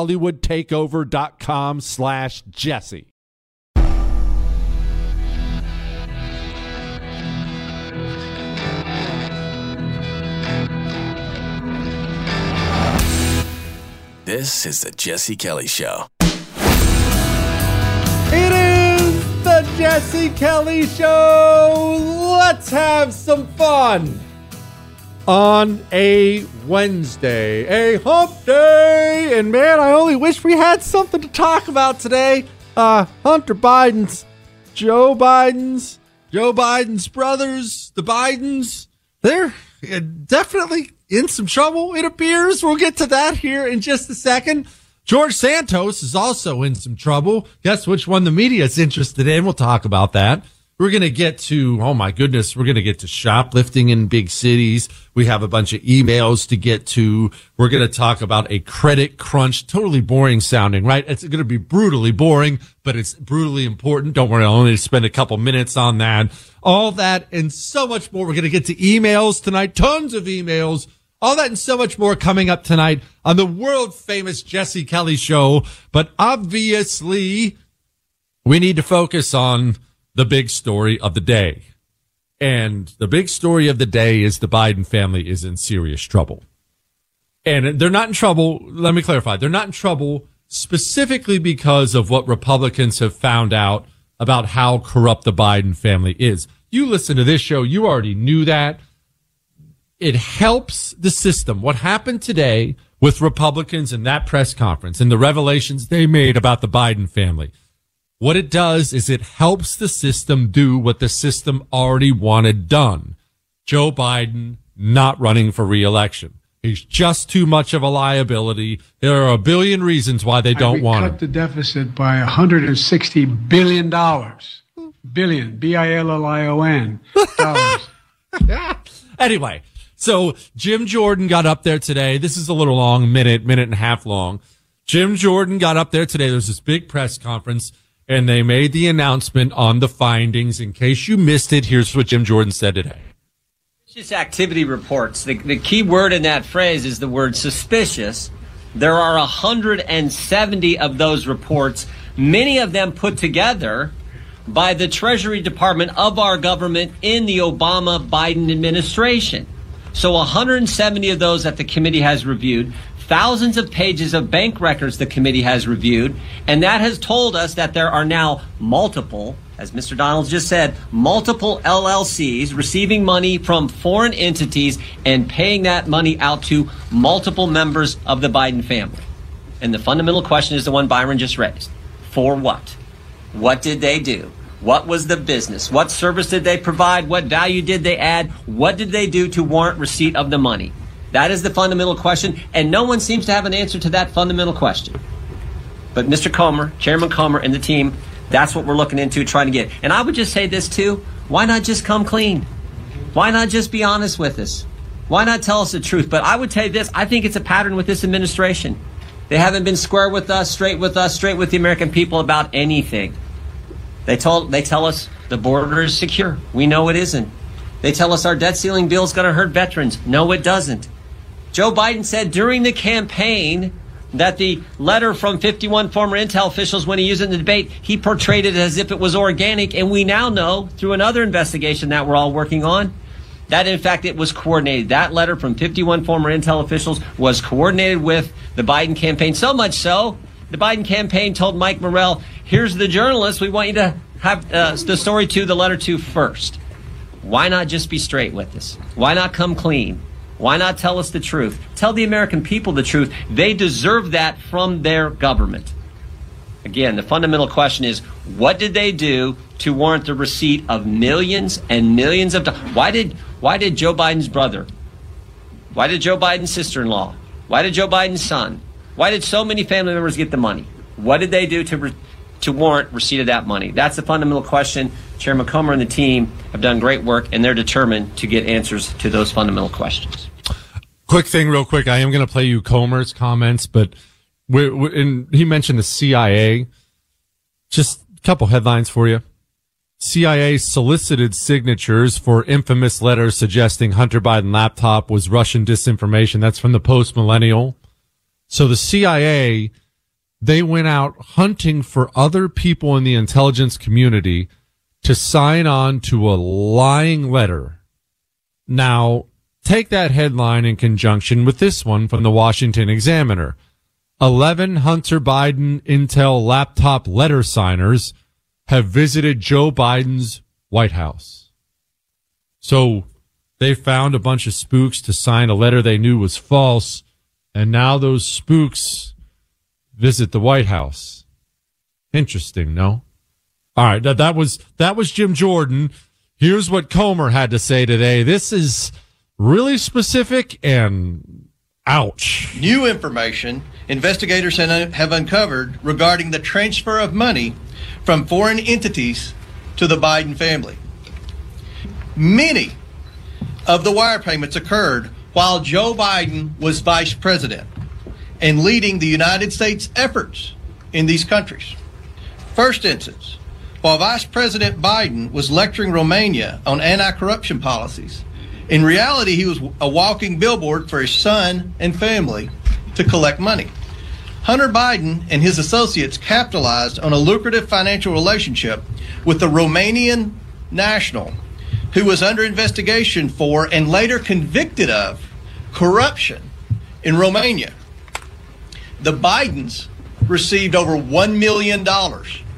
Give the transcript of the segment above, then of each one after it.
hollywoodtakeover.com slash jesse This is the Jesse Kelly Show. It is the Jesse Kelly Show. Let's have some fun on a Wednesday, a hump day. And man, I only wish we had something to talk about today. Uh, Hunter Biden's, Joe Biden's, Joe Biden's brothers, the Bidens, they're definitely in some trouble, it appears. We'll get to that here in just a second. George Santos is also in some trouble. Guess which one the media is interested in? We'll talk about that. We're going to get to, oh my goodness, we're going to get to shoplifting in big cities. We have a bunch of emails to get to. We're going to talk about a credit crunch. Totally boring sounding, right? It's going to be brutally boring, but it's brutally important. Don't worry. I'll only spend a couple minutes on that. All that and so much more. We're going to get to emails tonight. Tons of emails. All that and so much more coming up tonight on the world famous Jesse Kelly show. But obviously we need to focus on the big story of the day. And the big story of the day is the Biden family is in serious trouble. And they're not in trouble. Let me clarify. They're not in trouble specifically because of what Republicans have found out about how corrupt the Biden family is. You listen to this show. You already knew that. It helps the system. What happened today with Republicans in that press conference and the revelations they made about the Biden family what it does is it helps the system do what the system already wanted done. Joe Biden not running for reelection. He's just too much of a liability. There are a billion reasons why they don't want cut the deficit by 160 billion dollars. Billion, B I L L I O N dollars. Anyway, so Jim Jordan got up there today. This is a little long, minute, minute and a half long. Jim Jordan got up there today. There's this big press conference and they made the announcement on the findings. In case you missed it, here's what Jim Jordan said today. Suspicious activity reports. The, the key word in that phrase is the word suspicious. There are 170 of those reports, many of them put together by the Treasury Department of our government in the Obama Biden administration. So 170 of those that the committee has reviewed, thousands of pages of bank records the committee has reviewed, and that has told us that there are now multiple, as Mr. Donalds just said, multiple LLCs receiving money from foreign entities and paying that money out to multiple members of the Biden family. And the fundamental question is the one Byron just raised. For what? What did they do? What was the business? What service did they provide? What value did they add? What did they do to warrant receipt of the money? That is the fundamental question, and no one seems to have an answer to that fundamental question. But Mr. Comer, Chairman Comer, and the team, that's what we're looking into trying to get. And I would just say this too why not just come clean? Why not just be honest with us? Why not tell us the truth? But I would tell you this I think it's a pattern with this administration. They haven't been square with us, straight with us, straight with the American people about anything. They told they tell us the border is secure. We know it isn't. They tell us our debt ceiling bill is going to hurt veterans. No, it doesn't. Joe Biden said during the campaign that the letter from 51 former intel officials, when he used it in the debate, he portrayed it as if it was organic. And we now know through another investigation that we're all working on that in fact it was coordinated. That letter from 51 former intel officials was coordinated with the Biden campaign. So much so, the Biden campaign told Mike Morell, here's the journalist we want you to have uh, the story to, the letter to first. Why not just be straight with us? Why not come clean? Why not tell us the truth? Tell the American people the truth. They deserve that from their government. Again, the fundamental question is what did they do to warrant the receipt of millions and millions of dollars? Why did why did Joe Biden's brother? Why did Joe Biden's sister-in-law? Why did Joe Biden's son? Why did so many family members get the money? What did they do to re- to warrant receipt of that money? That's the fundamental question. Chairman Comer and the team have done great work, and they're determined to get answers to those fundamental questions. Quick thing, real quick. I am going to play you Comer's comments, but we're, we're, and he mentioned the CIA. Just a couple headlines for you. CIA solicited signatures for infamous letters suggesting Hunter Biden laptop was Russian disinformation. That's from the post millennial. So the CIA, they went out hunting for other people in the intelligence community to sign on to a lying letter. Now, take that headline in conjunction with this one from the Washington Examiner. 11 Hunter Biden Intel laptop letter signers have visited Joe Biden's White House. So they found a bunch of spooks to sign a letter they knew was false and now those spooks visit the White House. Interesting, no? All right, that, that was that was Jim Jordan. Here's what Comer had to say today. This is really specific and ouch. New information investigators have uncovered regarding the transfer of money from foreign entities to the Biden family. Many of the wire payments occurred while Joe Biden was vice president and leading the United States efforts in these countries. First instance, while Vice President Biden was lecturing Romania on anti corruption policies, in reality, he was a walking billboard for his son and family to collect money. Hunter Biden and his associates capitalized on a lucrative financial relationship with the Romanian national who was under investigation for and later convicted of corruption in Romania. The Bidens received over $1 million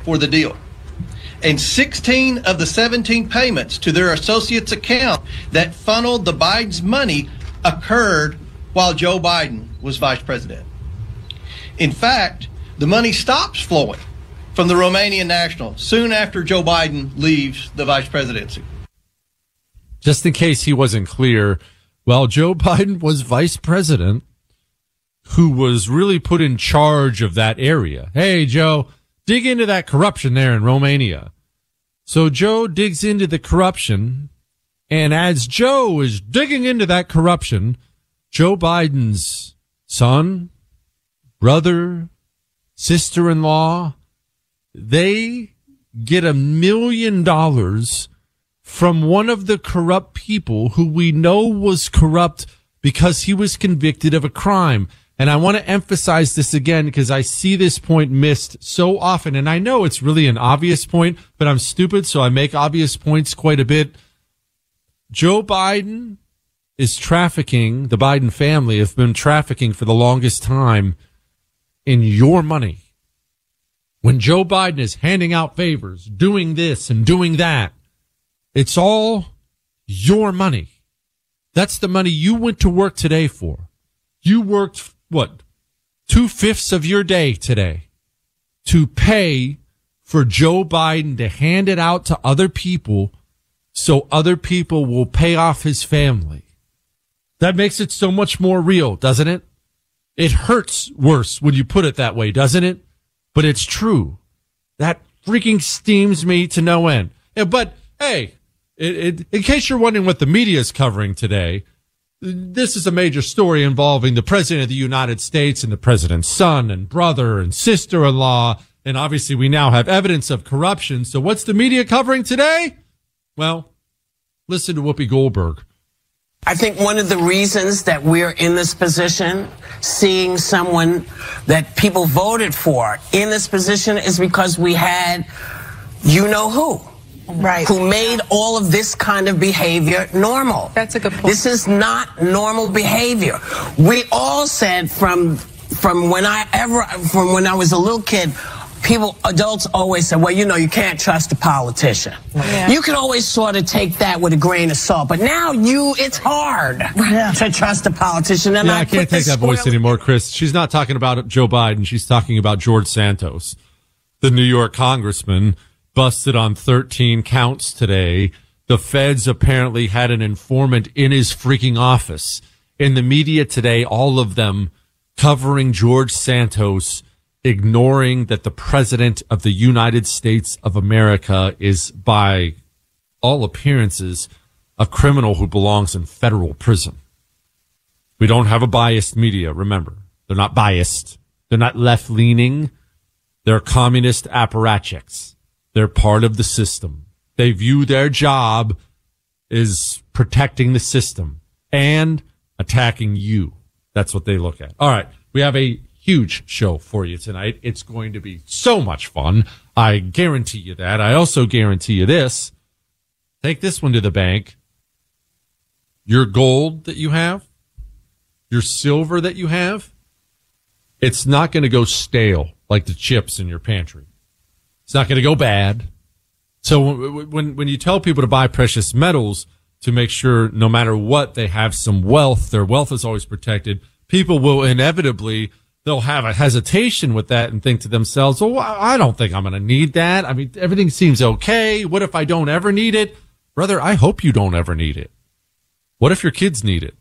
for the deal. And 16 of the 17 payments to their associates' account that funneled the Biden's money occurred while Joe Biden was vice president. In fact, the money stops flowing from the Romanian national soon after Joe Biden leaves the vice presidency. Just in case he wasn't clear, while Joe Biden was vice president, who was really put in charge of that area. Hey, Joe, dig into that corruption there in Romania. So Joe digs into the corruption And as Joe is digging into that corruption, Joe Biden's son, brother, sister in law, they get a million dollars from one of the corrupt people who we know was corrupt because he was convicted of a crime. And I want to emphasize this again because I see this point missed so often. And I know it's really an obvious point, but I'm stupid. So I make obvious points quite a bit. Joe Biden is trafficking, the Biden family have been trafficking for the longest time in your money. When Joe Biden is handing out favors, doing this and doing that, it's all your money. That's the money you went to work today for. You worked, what, two fifths of your day today to pay for Joe Biden to hand it out to other people so other people will pay off his family. That makes it so much more real, doesn't it? It hurts worse when you put it that way, doesn't it? But it's true. That freaking steams me to no end. Yeah, but hey, it, it, in case you're wondering what the media is covering today, this is a major story involving the president of the United States and the president's son and brother and sister-in-law. And obviously we now have evidence of corruption. So what's the media covering today? Well, listen to Whoopi Goldberg. I think one of the reasons that we're in this position, seeing someone that people voted for in this position, is because we had you know who. Right. Who made all of this kind of behavior normal. That's a good point. This is not normal behavior. We all said from from when I ever from when I was a little kid, people, adults always say, well, you know, you can't trust a politician. Yeah. You can always sort of take that with a grain of salt, but now you, it's hard yeah. to trust a politician. And yeah, I, I can't take that voice anymore, Chris. She's not talking about Joe Biden. She's talking about George Santos, the New York congressman busted on 13 counts today. The feds apparently had an informant in his freaking office. In the media today, all of them covering George Santos, ignoring that the president of the United States of America is, by all appearances, a criminal who belongs in federal prison. We don't have a biased media, remember. They're not biased. They're not left leaning. They're communist apparatchiks. They're part of the system. They view their job as protecting the system and attacking you. That's what they look at. All right. We have a huge show for you tonight. It's going to be so much fun. I guarantee you that. I also guarantee you this. Take this one to the bank. Your gold that you have, your silver that you have, it's not going to go stale like the chips in your pantry. It's not going to go bad. So when, when you tell people to buy precious metals to make sure no matter what, they have some wealth, their wealth is always protected. People will inevitably, they'll have a hesitation with that and think to themselves, oh, well, I don't think I'm going to need that. I mean, everything seems okay. What if I don't ever need it? Brother, I hope you don't ever need it. What if your kids need it?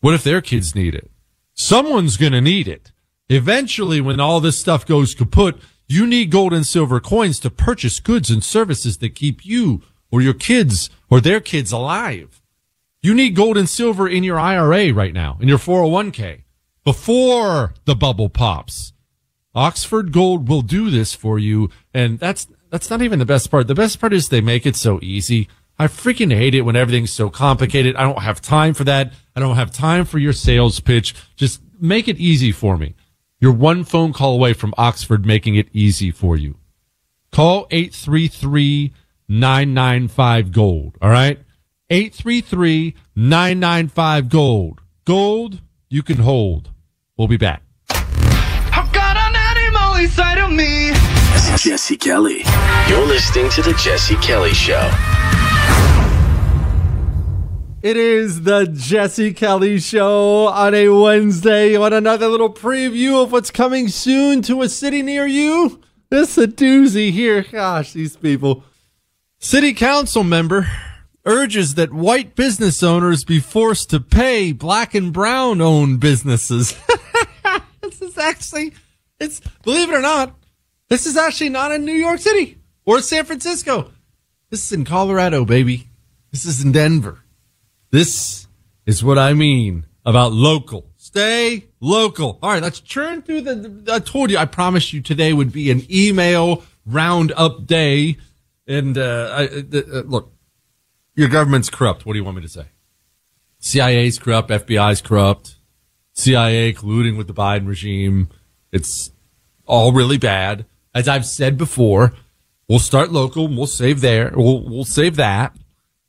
What if their kids need it? Someone's going to need it. Eventually, when all this stuff goes kaput, you need gold and silver coins to purchase goods and services that keep you or your kids or their kids alive. You need gold and silver in your IRA right now, in your 401k, before the bubble pops. Oxford Gold will do this for you. And that's, that's not even the best part. The best part is they make it so easy. I freaking hate it when everything's so complicated. I don't have time for that. I don't have time for your sales pitch. Just make it easy for me. You're one phone call away from Oxford making it easy for you. Call 833 995 Gold. All right? 833 995 Gold. Gold you can hold. We'll be back. I've got an animal inside of me. Jesse Kelly. You're listening to The Jesse Kelly Show. It is the Jesse Kelly Show on a Wednesday. Want another little preview of what's coming soon to a city near you? This is a doozy here. Gosh, these people. City council member urges that white business owners be forced to pay black and brown owned businesses. this is actually, it's, believe it or not, this is actually not in New York City or San Francisco. This is in Colorado, baby. This is in Denver. This is what I mean about local. Stay local. All right, let's churn through the. I told you, I promised you today would be an email roundup day. And uh, I, uh, look, your government's corrupt. What do you want me to say? CIA's corrupt. FBI's corrupt. CIA colluding with the Biden regime. It's all really bad. As I've said before, we'll start local. We'll save there. We'll, we'll save that.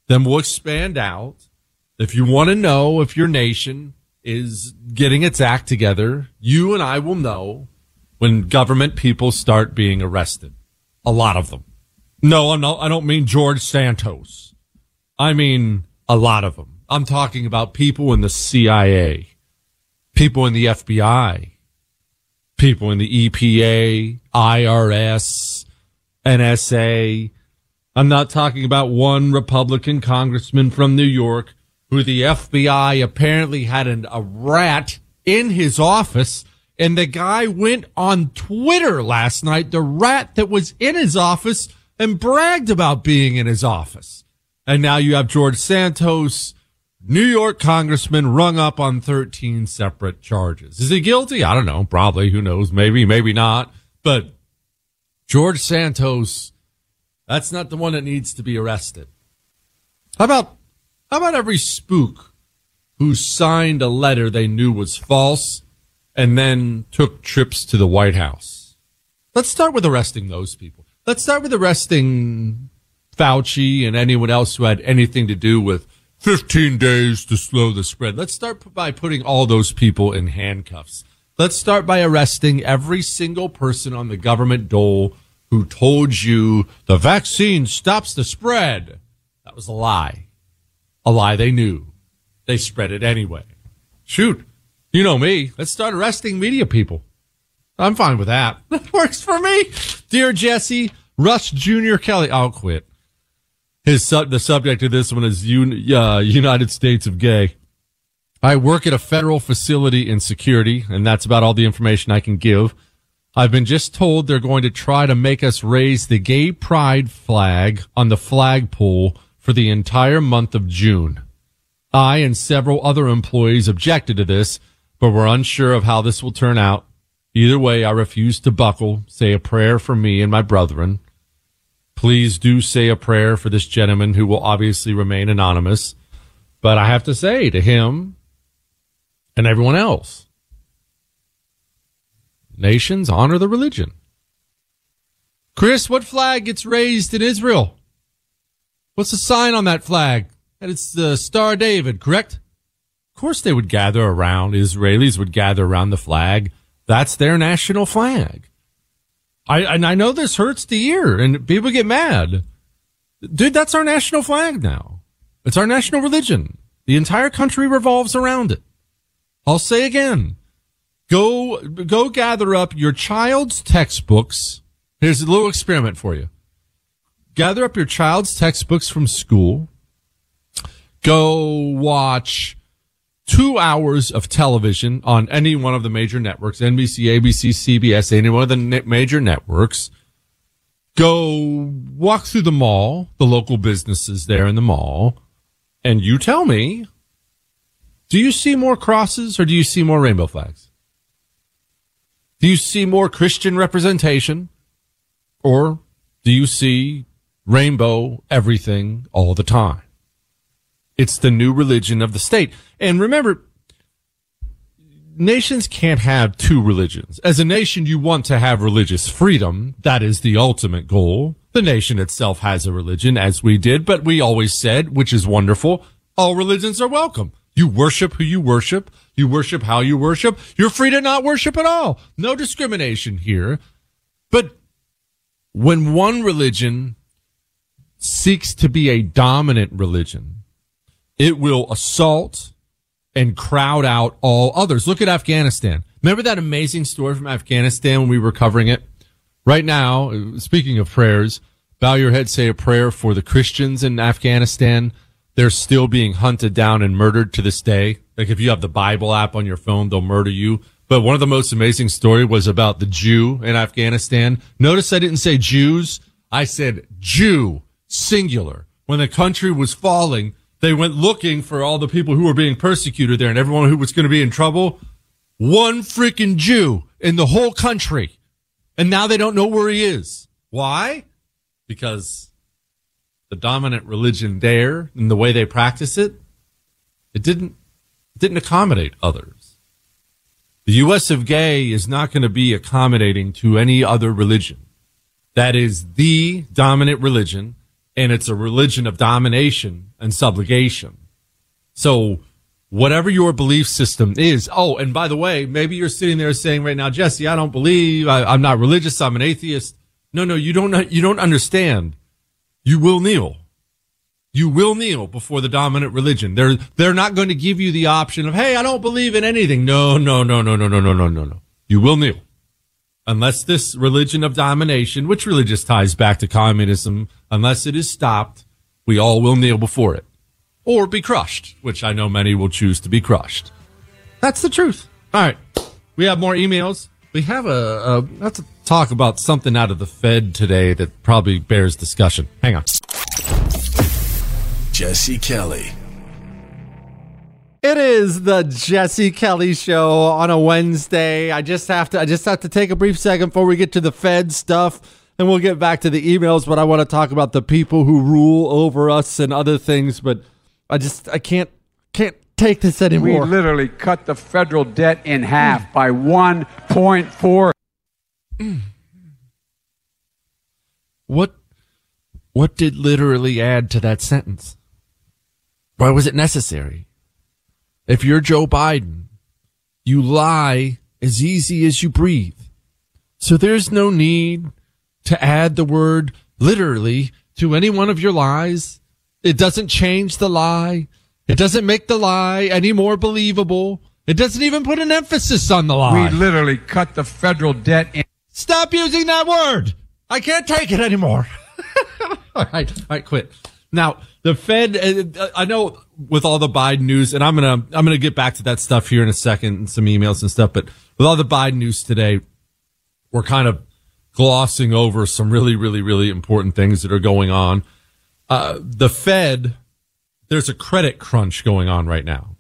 Then we'll expand out. If you want to know if your nation is getting its act together, you and I will know when government people start being arrested. A lot of them. No, I'm not, I don't mean George Santos. I mean a lot of them. I'm talking about people in the CIA, people in the FBI, people in the EPA, IRS, NSA. I'm not talking about one Republican congressman from New York who the FBI apparently had an, a rat in his office. And the guy went on Twitter last night, the rat that was in his office and bragged about being in his office. And now you have George Santos, New York congressman rung up on 13 separate charges. Is he guilty? I don't know. Probably. Who knows? Maybe, maybe not. But George Santos, that's not the one that needs to be arrested. How about, how about every spook who signed a letter they knew was false and then took trips to the White House? Let's start with arresting those people. Let's start with arresting Fauci and anyone else who had anything to do with 15 days to slow the spread. Let's start by putting all those people in handcuffs. Let's start by arresting every single person on the government dole who told you the vaccine stops the spread. That was a lie. A lie they knew. They spread it anyway. Shoot. You know me. Let's start arresting media people. I'm fine with that. That works for me. Dear Jesse, Rush Jr. Kelly, I'll quit. His the subject of this one is uh, United States of Gay. I work at a federal facility in security, and that's about all the information I can give. I've been just told they're going to try to make us raise the gay pride flag on the flagpole for the entire month of June. I and several other employees objected to this, but we're unsure of how this will turn out. Either way, I refuse to buckle, say a prayer for me and my brethren. Please do say a prayer for this gentleman who will obviously remain anonymous. But I have to say to him and everyone else, nations honor the religion. Chris, what flag gets raised in Israel? What's the sign on that flag? And it's the Star David, correct? Of course they would gather around, Israelis would gather around the flag. That's their national flag. I and I know this hurts the ear and people get mad. Dude, that's our national flag now. It's our national religion. The entire country revolves around it. I'll say again. Go go gather up your child's textbooks. Here's a little experiment for you. Gather up your child's textbooks from school. Go watch two hours of television on any one of the major networks, NBC, ABC, CBS, any one of the major networks. Go walk through the mall, the local businesses there in the mall, and you tell me, do you see more crosses or do you see more rainbow flags? Do you see more Christian representation or do you see rainbow everything all the time? It's the new religion of the state. And remember, nations can't have two religions. As a nation, you want to have religious freedom. That is the ultimate goal. The nation itself has a religion, as we did, but we always said, which is wonderful, all religions are welcome. You worship who you worship. You worship how you worship. You're free to not worship at all. No discrimination here. But when one religion seeks to be a dominant religion, it will assault and crowd out all others. Look at Afghanistan. Remember that amazing story from Afghanistan when we were covering it? Right now, speaking of prayers, bow your head, say a prayer for the Christians in Afghanistan. They're still being hunted down and murdered to this day. Like if you have the Bible app on your phone, they'll murder you. But one of the most amazing story was about the Jew in Afghanistan. Notice I didn't say Jews. I said Jew, singular when the country was falling, they went looking for all the people who were being persecuted there and everyone who was going to be in trouble. One freaking Jew in the whole country. And now they don't know where he is. Why? Because the dominant religion there and the way they practice it, it didn't, it didn't accommodate others. The U.S. of gay is not going to be accommodating to any other religion. That is the dominant religion, and it's a religion of domination and subjugation. So, whatever your belief system is. Oh, and by the way, maybe you're sitting there saying right now, Jesse, I don't believe, I, am not religious, I'm an atheist. No, no, you don't, you don't understand. You will kneel. You will kneel before the dominant religion. They're, they're not going to give you the option of, hey, I don't believe in anything. No, no, no, no, no, no, no, no, no, no. You will kneel. Unless this religion of domination, which really just ties back to communism, unless it is stopped, we all will kneel before it or be crushed, which I know many will choose to be crushed. That's the truth. All right. We have more emails. We have a, a let's talk about something out of the Fed today that probably bears discussion. Hang on. Jesse Kelly. It is the Jesse Kelly show on a Wednesday. I just have to I just have to take a brief second before we get to the Fed stuff and we'll get back to the emails, but I want to talk about the people who rule over us and other things, but I just I can't can't take this anymore. We literally cut the federal debt in half by 1.4. What what did literally add to that sentence? Why was it necessary? If you're Joe Biden, you lie as easy as you breathe. So there's no need to add the word literally to any one of your lies it doesn't change the lie. It doesn't make the lie any more believable. It doesn't even put an emphasis on the lie. We literally cut the federal debt in. Stop using that word. I can't take it anymore. all right. All right. Quit. Now, the Fed, uh, I know with all the Biden news, and I'm to, I'm to get back to that stuff here in a second and some emails and stuff, but with all the Biden news today, we're kind of glossing over some really, really, really important things that are going on. Uh, the Fed, there's a credit crunch going on right now.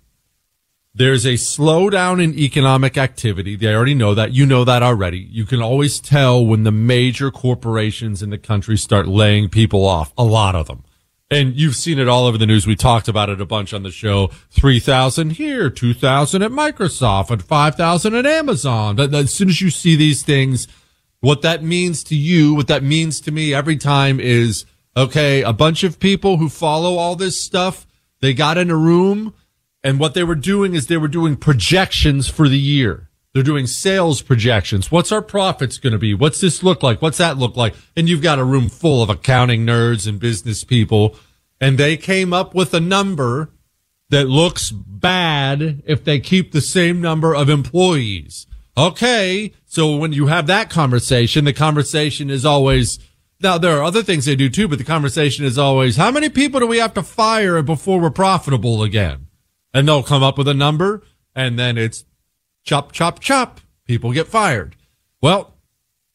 There's a slowdown in economic activity. They already know that. You know that already. You can always tell when the major corporations in the country start laying people off. A lot of them. And you've seen it all over the news. We talked about it a bunch on the show. 3,000 here, 2,000 at Microsoft, and 5,000 at Amazon. But as soon as you see these things, what that means to you, what that means to me every time is Okay. A bunch of people who follow all this stuff, they got in a room and what they were doing is they were doing projections for the year. They're doing sales projections. What's our profits going to be? What's this look like? What's that look like? And you've got a room full of accounting nerds and business people. And they came up with a number that looks bad if they keep the same number of employees. Okay. So when you have that conversation, the conversation is always, now, there are other things they do too, but the conversation is always, how many people do we have to fire before we're profitable again? And they'll come up with a number and then it's chop, chop, chop. People get fired. Well,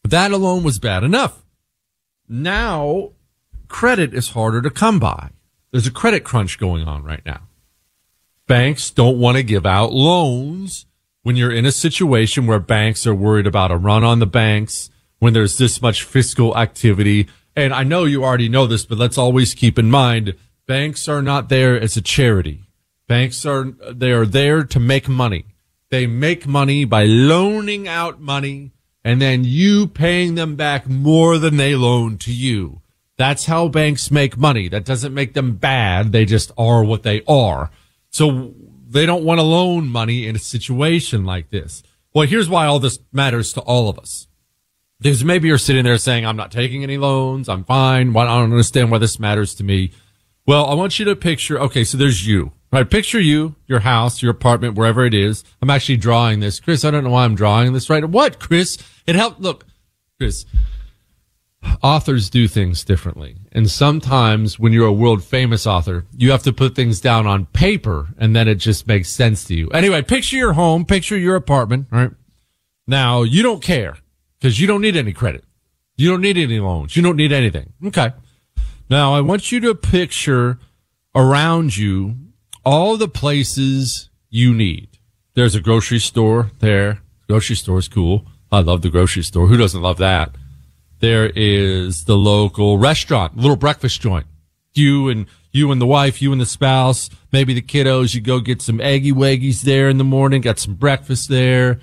that alone was bad enough. Now credit is harder to come by. There's a credit crunch going on right now. Banks don't want to give out loans when you're in a situation where banks are worried about a run on the banks when there's this much fiscal activity. And I know you already know this, but let's always keep in mind banks are not there as a charity. Banks are, they are there to make money. They make money by loaning out money and then you paying them back more than they loan to you. That's how banks make money. That doesn't make them bad. They just are what they are. So they don't want to loan money in a situation like this. Well, here's why all this matters to all of us. Because maybe you're sitting there saying, I'm not taking any loans. I'm fine. I don't understand why this matters to me. Well, I want you to picture, okay, so there's you, right? Picture you, your house, your apartment, wherever it is. I'm actually drawing this. Chris, I don't know why I'm drawing this, right? What, Chris? It helped. Look, Chris, authors do things differently. And sometimes when you're a world famous author, you have to put things down on paper and then it just makes sense to you. Anyway, picture your home, picture your apartment, right? Now you don't care because you don't need any credit. You don't need any loans. You don't need anything. Okay. Now, I want you to picture around you all the places you need. There's a grocery store there. Grocery store is cool. I love the grocery store. Who doesn't love that? There is the local restaurant, little breakfast joint. You and you and the wife, you and the spouse, maybe the kiddos, you go get some eggy waggies there in the morning, got some breakfast there.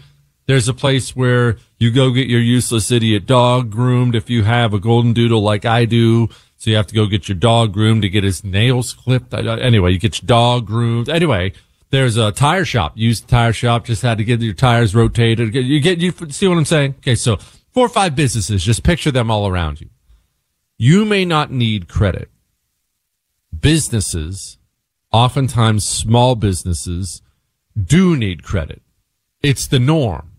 There's a place where you go get your useless idiot dog groomed if you have a golden doodle like I do. So you have to go get your dog groomed to get his nails clipped. Anyway, you get your dog groomed. Anyway, there's a tire shop, used tire shop, just had to get your tires rotated. You get, you see what I'm saying? Okay. So four or five businesses, just picture them all around you. You may not need credit. Businesses, oftentimes small businesses, do need credit. It's the norm.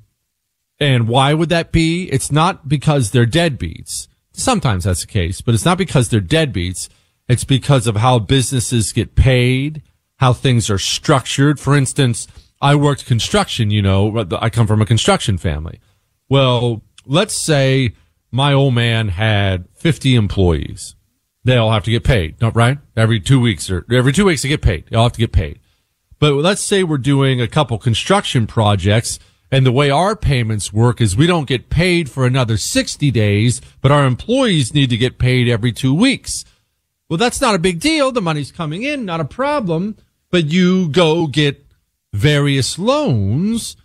And why would that be? It's not because they're deadbeats. Sometimes that's the case, but it's not because they're deadbeats. It's because of how businesses get paid, how things are structured. For instance, I worked construction, you know, I come from a construction family. Well, let's say my old man had 50 employees. They all have to get paid, right? Every two weeks or every two weeks they get paid. They all have to get paid. But let's say we're doing a couple construction projects and the way our payments work is we don't get paid for another 60 days, but our employees need to get paid every two weeks. Well, that's not a big deal. The money's coming in, not a problem. But you go get various loans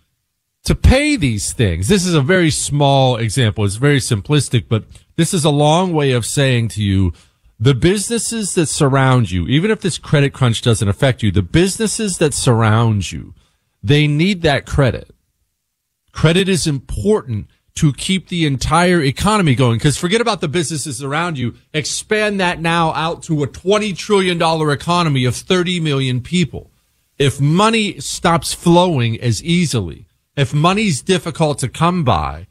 to pay these things. This is a very small example. It's very simplistic, but this is a long way of saying to you, the businesses that surround you, even if this credit crunch doesn't affect you, the businesses that surround you, they need that credit. Credit is important to keep the entire economy going. Cause forget about the businesses around you. Expand that now out to a $20 trillion economy of 30 million people. If money stops flowing as easily, if money's difficult to come by,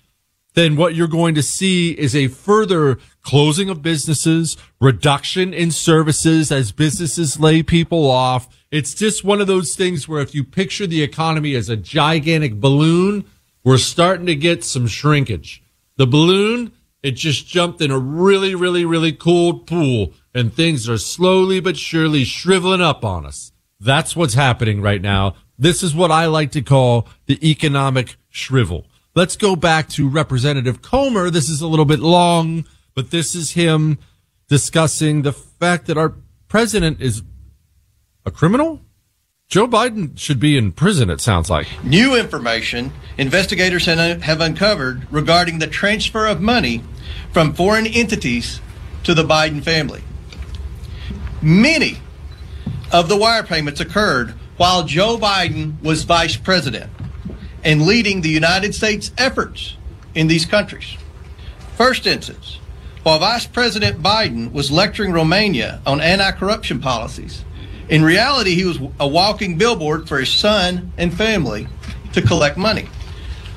then what you're going to see is a further closing of businesses, reduction in services as businesses lay people off. It's just one of those things where if you picture the economy as a gigantic balloon, we're starting to get some shrinkage. The balloon, it just jumped in a really, really, really cold pool and things are slowly but surely shriveling up on us. That's what's happening right now. This is what I like to call the economic shrivel. Let's go back to Representative Comer. This is a little bit long, but this is him discussing the fact that our president is a criminal. Joe Biden should be in prison, it sounds like. New information investigators have uncovered regarding the transfer of money from foreign entities to the Biden family. Many of the wire payments occurred while Joe Biden was vice president and leading the United States efforts in these countries. First instance, while Vice President Biden was lecturing Romania on anti corruption policies, in reality, he was a walking billboard for his son and family to collect money.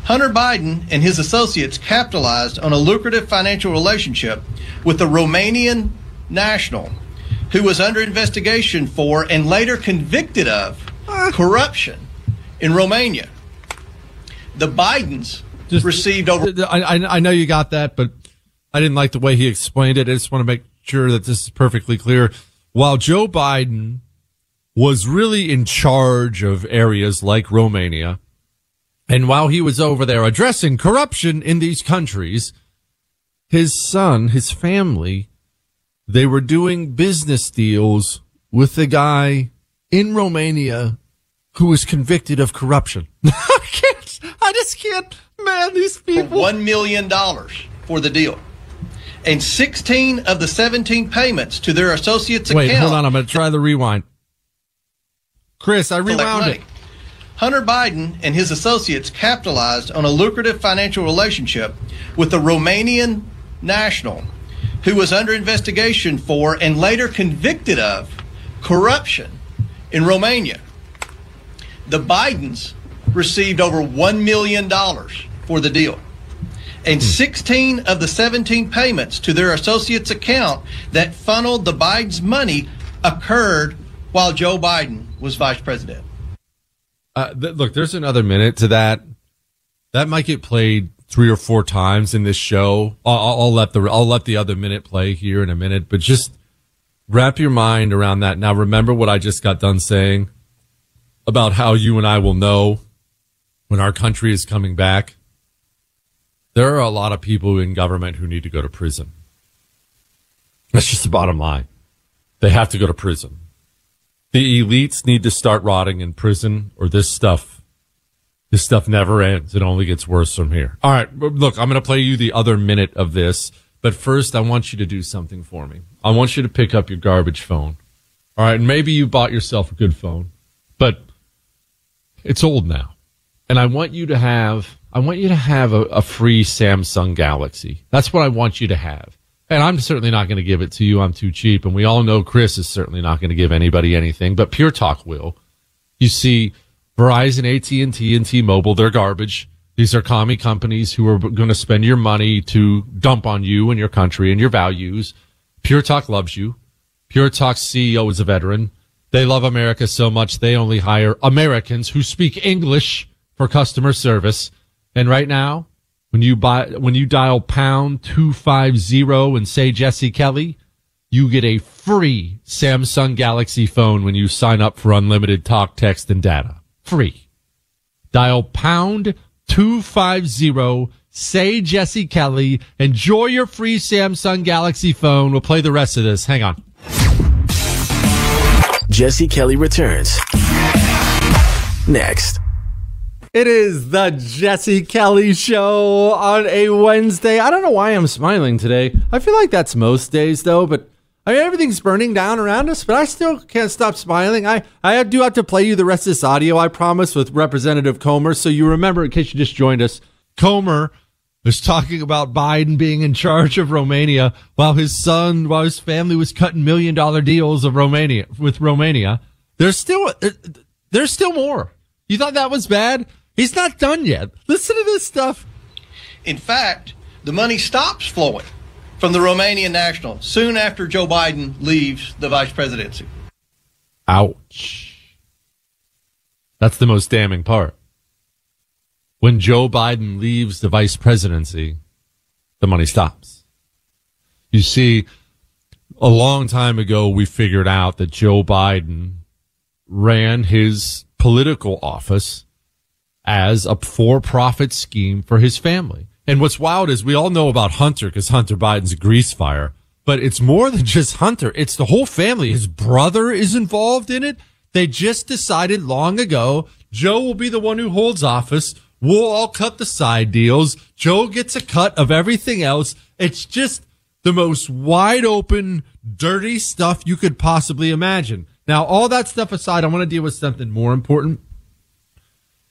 Hunter Biden and his associates capitalized on a lucrative financial relationship with a Romanian national who was under investigation for and later convicted of corruption in Romania. The Bidens just received over. I, I know you got that, but I didn't like the way he explained it. I just want to make sure that this is perfectly clear. While Joe Biden was really in charge of areas like Romania. And while he was over there addressing corruption in these countries, his son, his family, they were doing business deals with the guy in Romania who was convicted of corruption. I can't, I just can't, man, these people. $1 million for the deal. And 16 of the 17 payments to their associates' Wait, account. hold on. I'm going to try the rewind. Chris, I rewound it. Hunter Biden and his associates capitalized on a lucrative financial relationship with a Romanian national who was under investigation for and later convicted of corruption in Romania. The Bidens received over $1 million for the deal. And hmm. 16 of the 17 payments to their associates' account that funneled the Biden's money occurred while Joe Biden was vice president. Uh, th- look, there's another minute to that. That might get played three or four times in this show. I'll, I'll, let the I'll let the other minute play here in a minute, but just Wrap your mind around that. Now, remember what I just got done saying about how you and I will know when our country is coming back. There are a lot of people in government who need to go to prison. That's just the bottom line. They have to go to prison. The elites need to start rotting in prison or this stuff. This stuff never ends. It only gets worse from here. All right. Look, I'm going to play you the other minute of this, but first I want you to do something for me. I want you to pick up your garbage phone. All right. Maybe you bought yourself a good phone, but it's old now. And I want you to have, I want you to have a, a free Samsung Galaxy. That's what I want you to have. And I'm certainly not going to give it to you. I'm too cheap. And we all know Chris is certainly not going to give anybody anything, but Pure Talk will. You see, Verizon, AT&T, and T-Mobile, they're garbage. These are commie companies who are going to spend your money to dump on you and your country and your values. Pure Talk loves you. Pure Talk's CEO is a veteran. They love America so much they only hire Americans who speak English for customer service. And right now, when you buy, when you dial pound 250 and say Jesse Kelly, you get a free Samsung Galaxy phone when you sign up for unlimited talk, text, and data. Free. Dial pound 250, say Jesse Kelly, enjoy your free Samsung Galaxy phone. We'll play the rest of this. Hang on. Jesse Kelly returns. Next. It is the Jesse Kelly Show on a Wednesday. I don't know why I'm smiling today. I feel like that's most days, though, but I mean, everything's burning down around us, but I still can't stop smiling. I, I do have to play you the rest of this audio, I promise, with Representative Comer. So you remember, in case you just joined us, Comer was talking about Biden being in charge of Romania while his son, while his family was cutting million dollar deals of Romania with Romania. There's still, uh, there's still more. You thought that was bad? He's not done yet. Listen to this stuff. In fact, the money stops flowing from the Romanian national soon after Joe Biden leaves the vice presidency. Ouch. That's the most damning part. When Joe Biden leaves the vice presidency, the money stops. You see, a long time ago, we figured out that Joe Biden ran his political office as a for profit scheme for his family. And what's wild is we all know about Hunter because Hunter Biden's a grease fire, but it's more than just Hunter. It's the whole family. His brother is involved in it. They just decided long ago Joe will be the one who holds office. We'll all cut the side deals. Joe gets a cut of everything else. It's just the most wide open, dirty stuff you could possibly imagine. Now, all that stuff aside, I want to deal with something more important.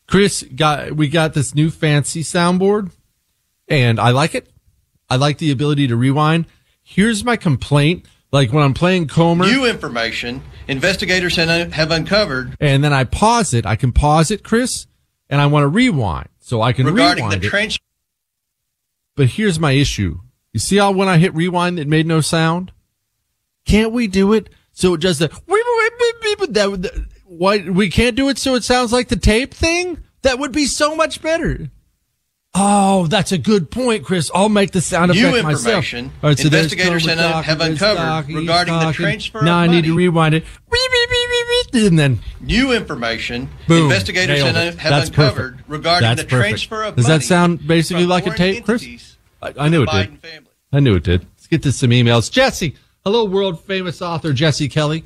Chris got we got this new fancy soundboard and I like it. I like the ability to rewind. Here's my complaint. Like when I'm playing Comer. New information investigators have uncovered. And then I pause it. I can pause it, Chris, and I want to rewind. So I can regarding rewind the it. trench. But here's my issue. You see how when I hit rewind it made no sound? Can't we do it so it does the that why we can't do it so it sounds like the tape thing? That would be so much better. Oh, that's a good point, Chris. I'll make the sound New effect myself. information All right, so investigators Comer have- talking, have uncovered talking, he's regarding the talking. transfer of Now I need to rewind it. And then New information boom. investigators nailed have, That's uncovered perfect. regarding That's the perfect. transfer of Does money. that sound basically like a tape, Chris? I, I knew it to did. Family. I knew it did. Let's get to some emails. Jesse, hello, world famous author Jesse Kelly.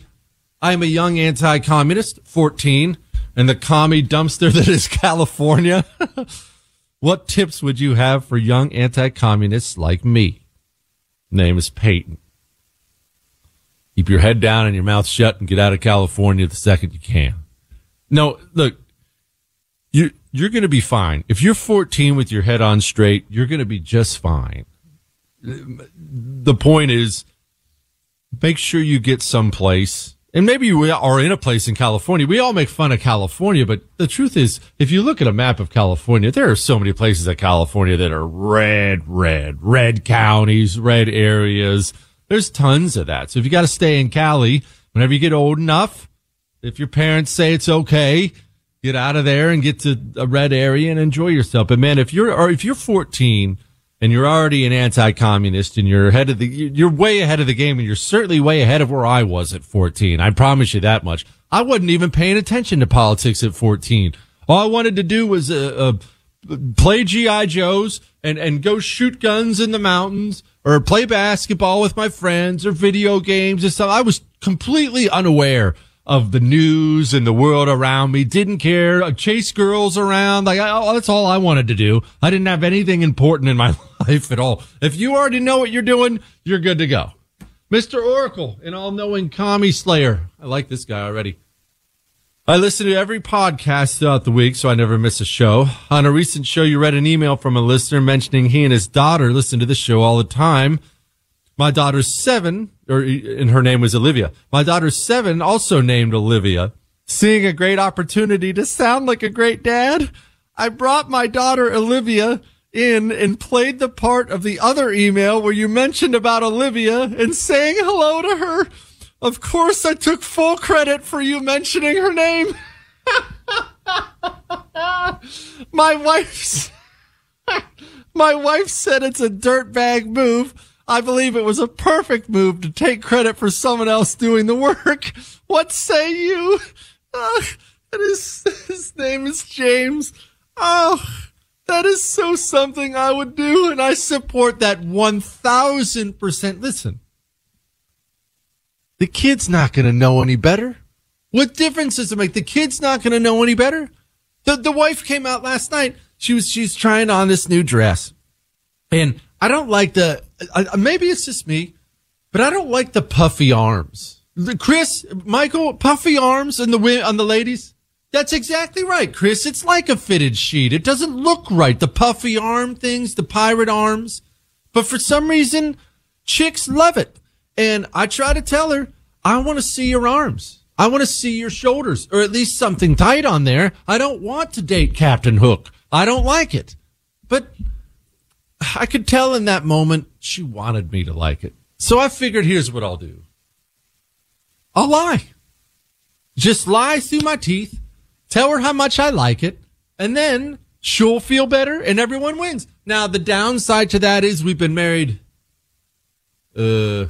I am a young anti-communist, 14, and the commie dumpster that is California. what tips would you have for young anti-communists like me? Name is Peyton. Keep your head down and your mouth shut and get out of California the second you can. No, look, you you're going to be fine. If you're 14 with your head on straight, you're going to be just fine. The point is, make sure you get someplace, and maybe we are in a place in California. We all make fun of California, but the truth is, if you look at a map of California, there are so many places in California that are red, red, red counties, red areas. There's tons of that. So if you got to stay in Cali, whenever you get old enough, if your parents say it's okay, get out of there and get to a red area and enjoy yourself. But man, if you're or if you're 14 and you're already an anti-communist and you're ahead of the, you're way ahead of the game and you're certainly way ahead of where I was at 14. I promise you that much. I wasn't even paying attention to politics at 14. All I wanted to do was, uh, uh, play GI Joes and, and go shoot guns in the mountains or play basketball with my friends or video games and stuff. I was completely unaware of the news and the world around me. Didn't care. I chase girls around. Like I, that's all I wanted to do. I didn't have anything important in my life at all. If you already know what you're doing, you're good to go. Mr. Oracle, an all-knowing commie slayer. I like this guy already. I listen to every podcast throughout the week, so I never miss a show. On a recent show, you read an email from a listener mentioning he and his daughter listen to the show all the time. My daughter's seven, or and her name was Olivia. My daughter's seven, also named Olivia. Seeing a great opportunity to sound like a great dad, I brought my daughter Olivia in and played the part of the other email where you mentioned about Olivia and saying hello to her. Of course, I took full credit for you mentioning her name. my wife's my wife said it's a dirtbag move. I believe it was a perfect move to take credit for someone else doing the work. What say you? Uh, his, his name is James. Oh, that is so something I would do, and I support that 1000%. Listen, the kid's not going to know any better. What difference does it make? The kid's not going to know any better. The, the wife came out last night. She was, she's trying on this new dress. And I don't like the, uh, maybe it's just me, but I don't like the puffy arms. The, Chris, Michael, puffy arms on the, on the ladies. That's exactly right, Chris. It's like a fitted sheet. It doesn't look right. The puffy arm things, the pirate arms. But for some reason, chicks love it. And I try to tell her, I want to see your arms. I want to see your shoulders or at least something tight on there. I don't want to date Captain Hook. I don't like it. But I could tell in that moment she wanted me to like it. So I figured here's what I'll do. I'll lie. Just lie through my teeth, tell her how much I like it, and then she'll feel better and everyone wins. Now, the downside to that is we've been married, uh,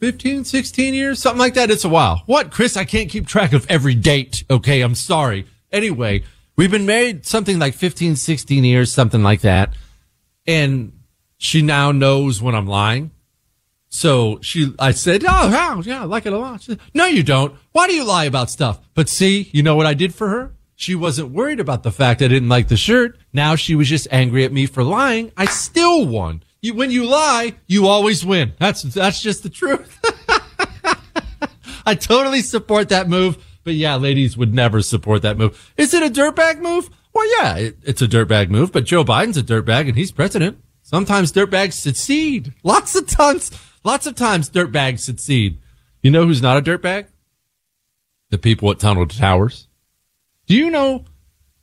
15, 16 years, something like that. It's a while. What, Chris? I can't keep track of every date. Okay. I'm sorry. Anyway, we've been married something like 15, 16 years, something like that. And she now knows when I'm lying. So she, I said, Oh, yeah, I like it a lot. Said, no, you don't. Why do you lie about stuff? But see, you know what I did for her? She wasn't worried about the fact I didn't like the shirt. Now she was just angry at me for lying. I still won. You, when you lie, you always win. That's, that's just the truth. I totally support that move. But yeah, ladies would never support that move. Is it a dirtbag move? Well, yeah, it, it's a dirtbag move, but Joe Biden's a dirtbag and he's president. Sometimes dirtbags succeed. Lots of times, lots of times dirtbags succeed. You know who's not a dirtbag? The people at Tunnel to Towers. Do you know,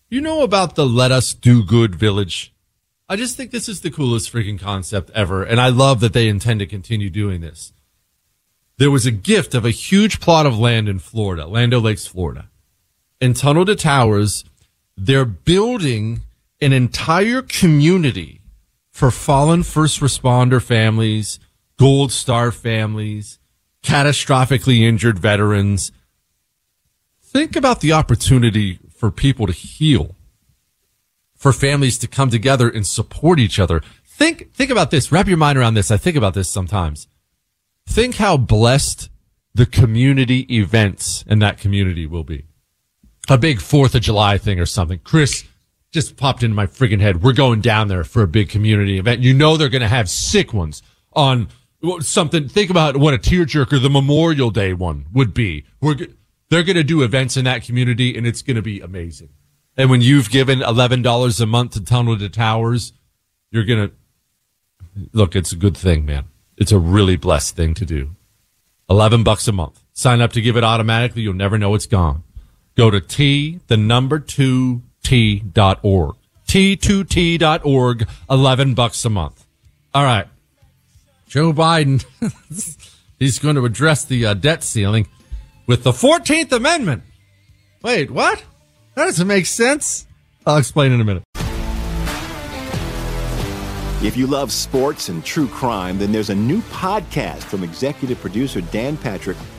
you know about the Let Us Do Good Village? I just think this is the coolest freaking concept ever. And I love that they intend to continue doing this. There was a gift of a huge plot of land in Florida, Land Lakes, Florida. In Tunnel to Towers, they're building an entire community for fallen first responder families, gold star families, catastrophically injured veterans. Think about the opportunity for people to heal for families to come together and support each other. Think, think about this. Wrap your mind around this. I think about this sometimes. Think how blessed the community events in that community will be. A big Fourth of July thing or something. Chris just popped into my friggin' head. We're going down there for a big community event. You know they're going to have sick ones on something. Think about what a tearjerker the Memorial Day one would be. We're they're going to do events in that community, and it's going to be amazing. And when you've given $11 a month to Tunnel to Towers, you're going to look, it's a good thing, man. It's a really blessed thing to do. 11 bucks a month. Sign up to give it automatically. You'll never know it's gone. Go to T, the number two T dot org. T2T dot org. 11 bucks a month. All right. Joe Biden, he's going to address the uh, debt ceiling with the 14th Amendment. Wait, what? That doesn't make sense. I'll explain in a minute. If you love sports and true crime, then there's a new podcast from executive producer Dan Patrick